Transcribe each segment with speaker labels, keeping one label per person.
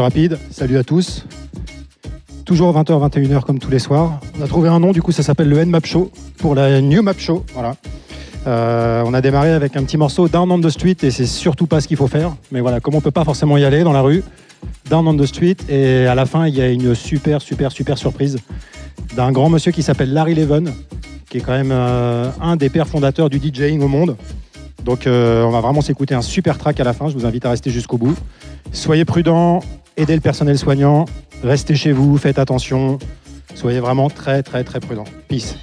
Speaker 1: rapide. Salut à tous. Toujours 20h, 21h comme tous les soirs. On a trouvé un nom, du coup ça s'appelle le N-Map Show pour la New Map Show. Voilà. Euh, on a démarré avec un petit morceau Down on the Street et c'est surtout pas ce qu'il faut faire. Mais voilà, comme on peut pas forcément y aller dans la rue, Down on the Street et à la fin il y a une super super super surprise d'un grand monsieur qui s'appelle Larry Leven, qui est quand même euh, un des pères fondateurs du DJing au monde. Donc euh, on va vraiment s'écouter un super track à la fin, je vous invite à rester jusqu'au bout. Soyez prudents, aidez le personnel soignant, restez chez vous, faites attention, soyez vraiment très très très prudents. Peace.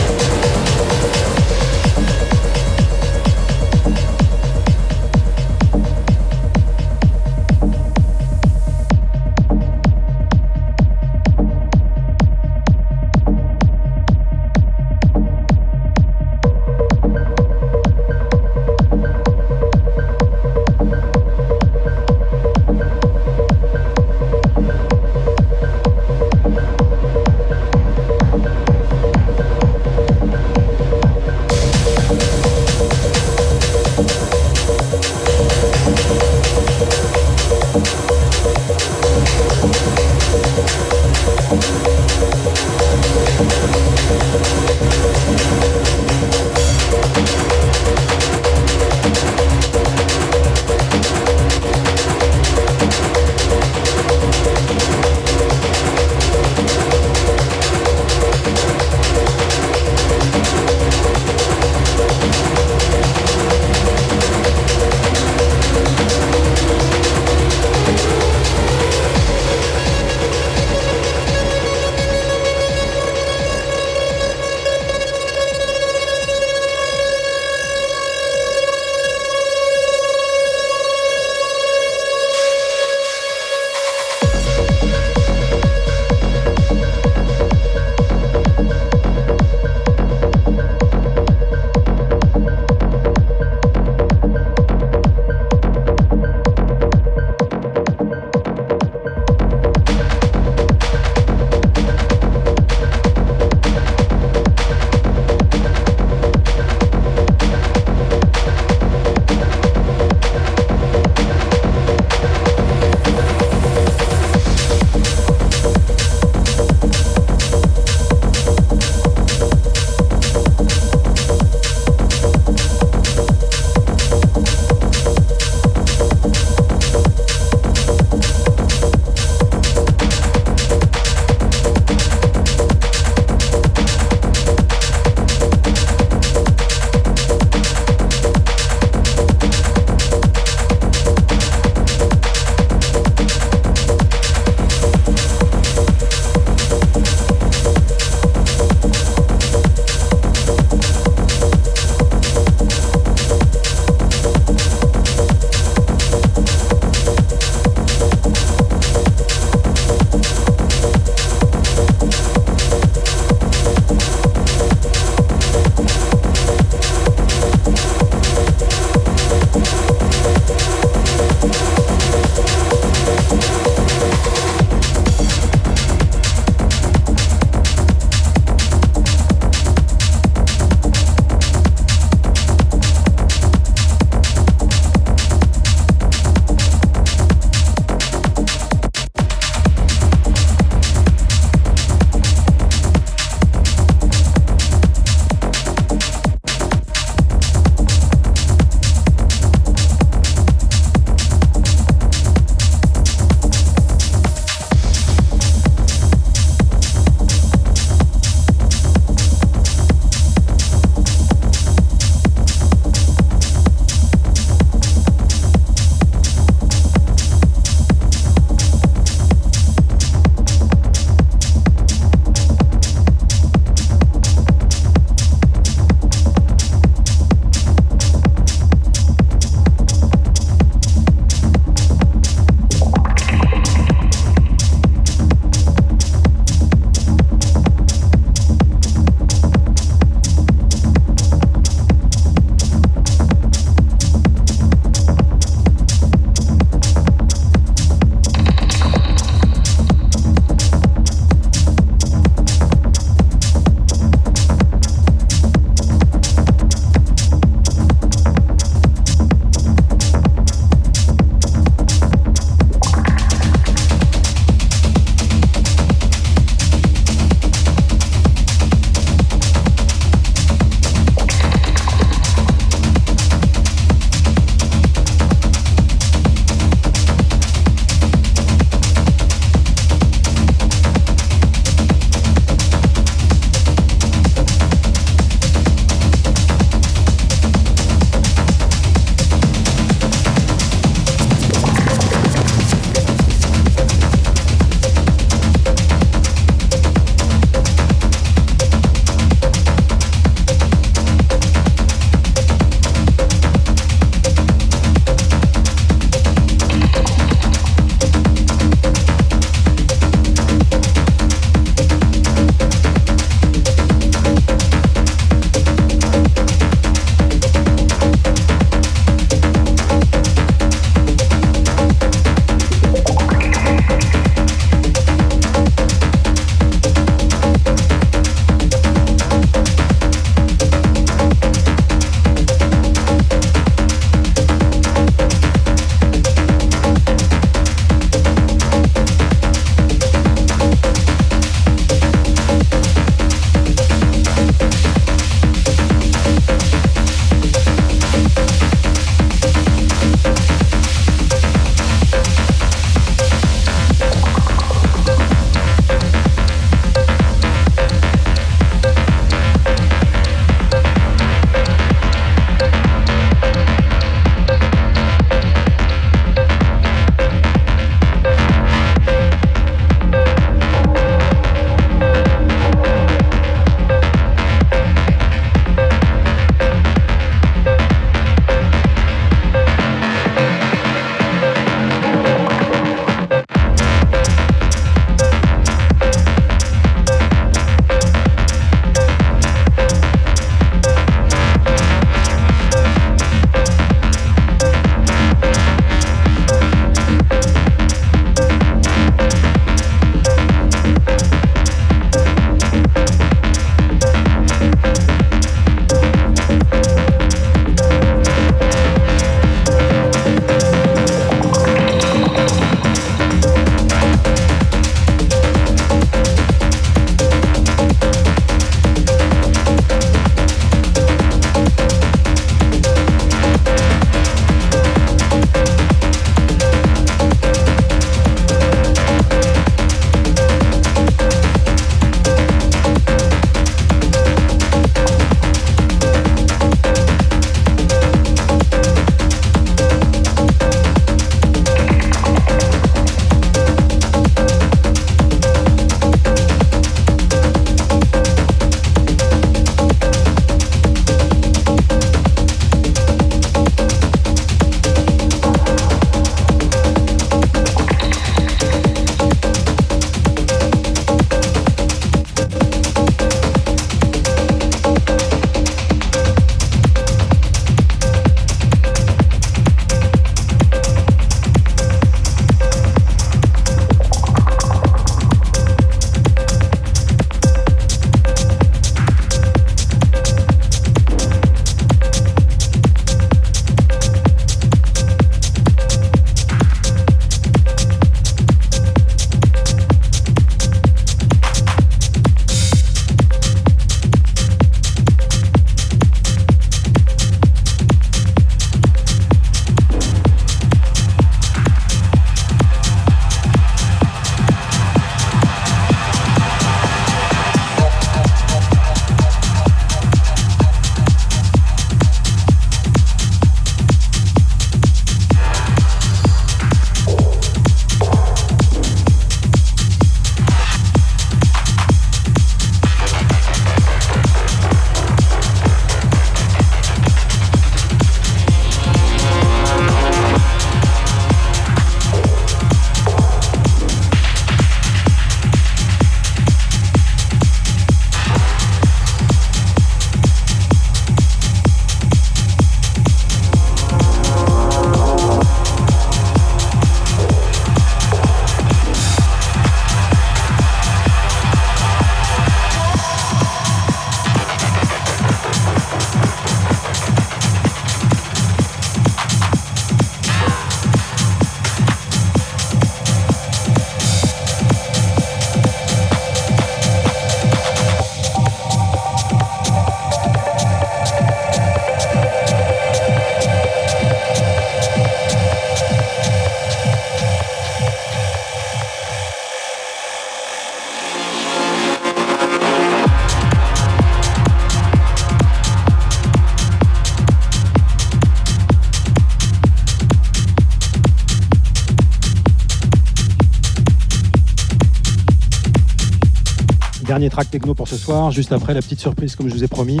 Speaker 1: Dernier track techno pour ce soir, juste après la petite surprise comme je vous ai promis.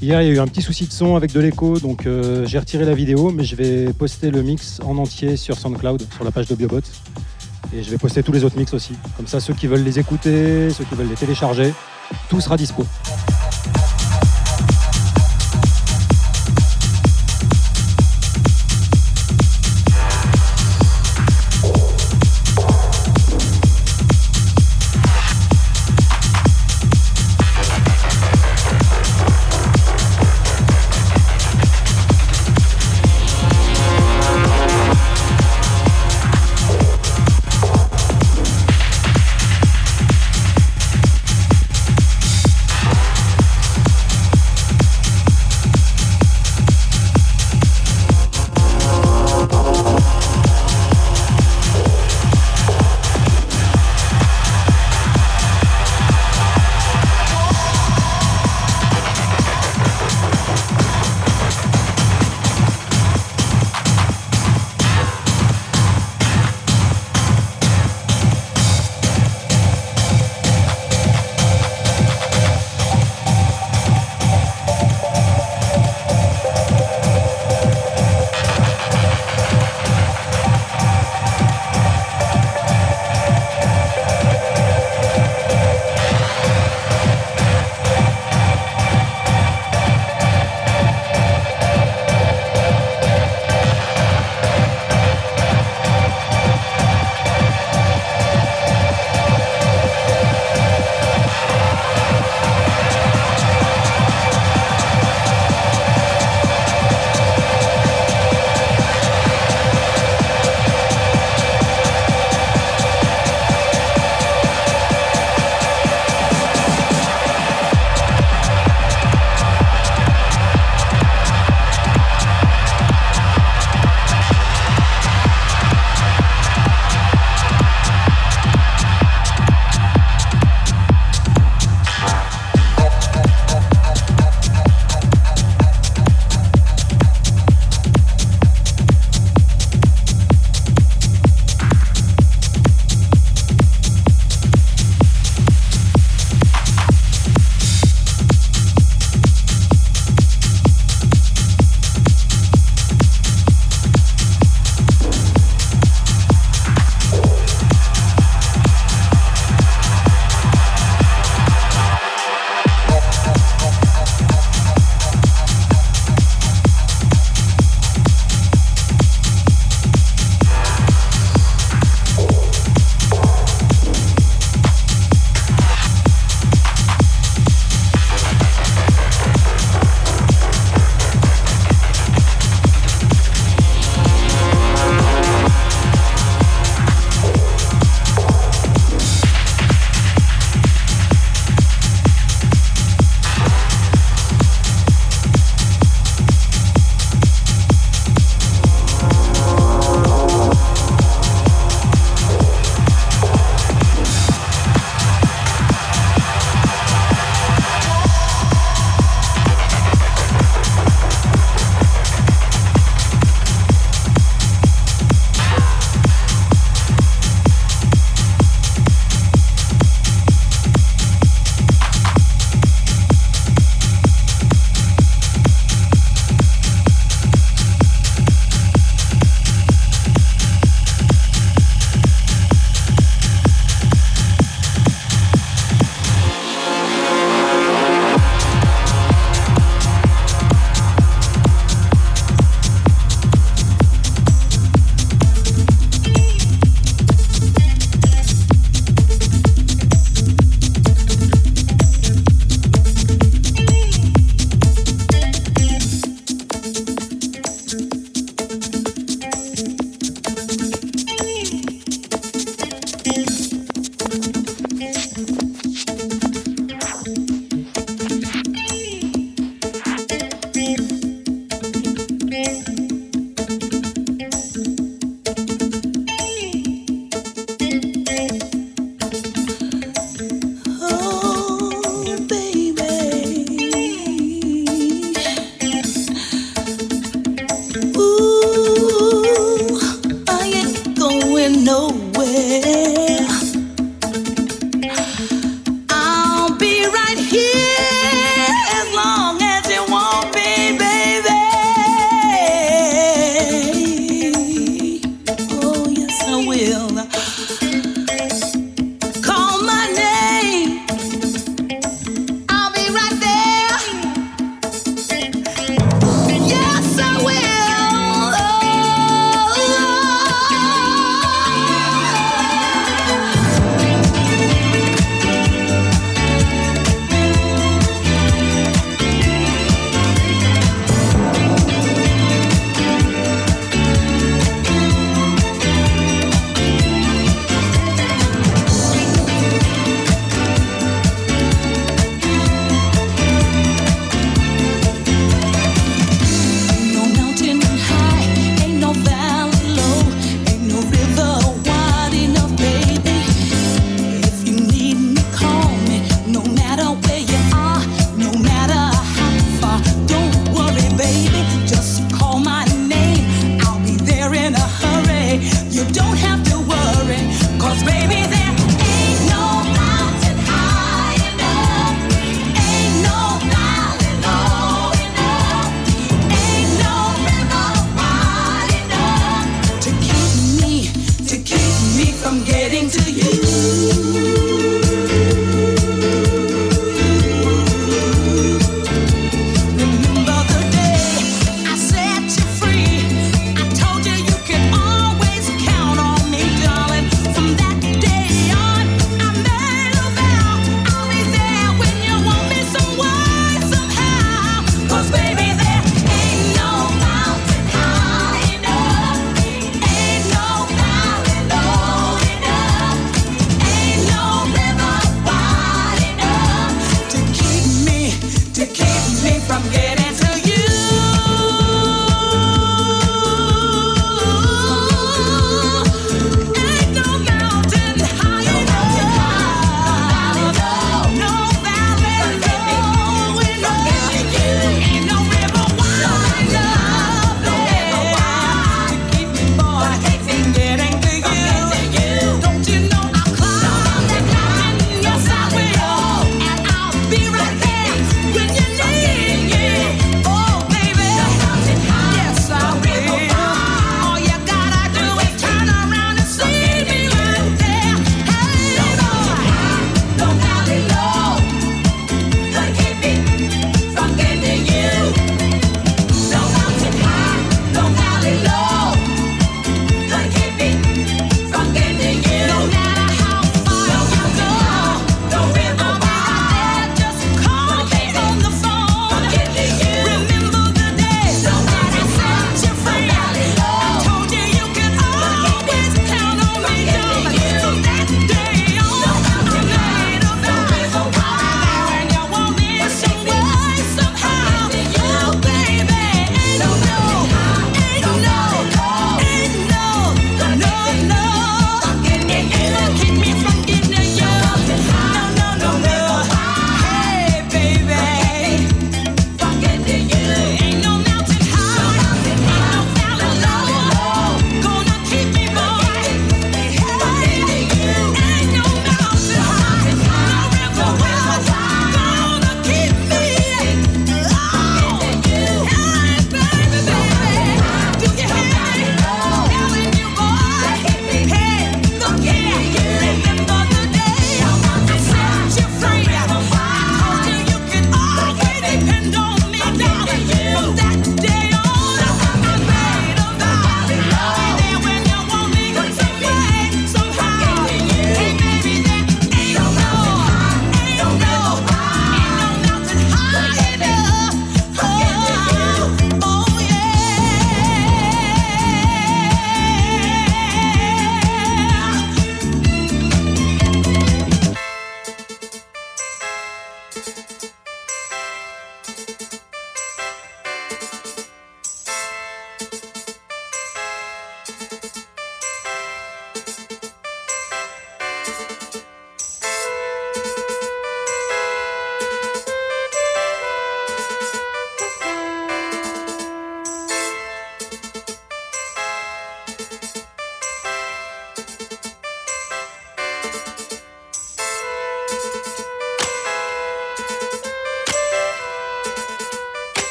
Speaker 1: Hier, il y a eu un petit souci de son avec de l'écho, donc euh, j'ai retiré la vidéo, mais je vais poster le mix en entier sur SoundCloud, sur la page de Biobot. Et je vais poster tous les autres mix aussi. Comme ça, ceux qui veulent les écouter, ceux qui veulent les télécharger, tout sera dispo.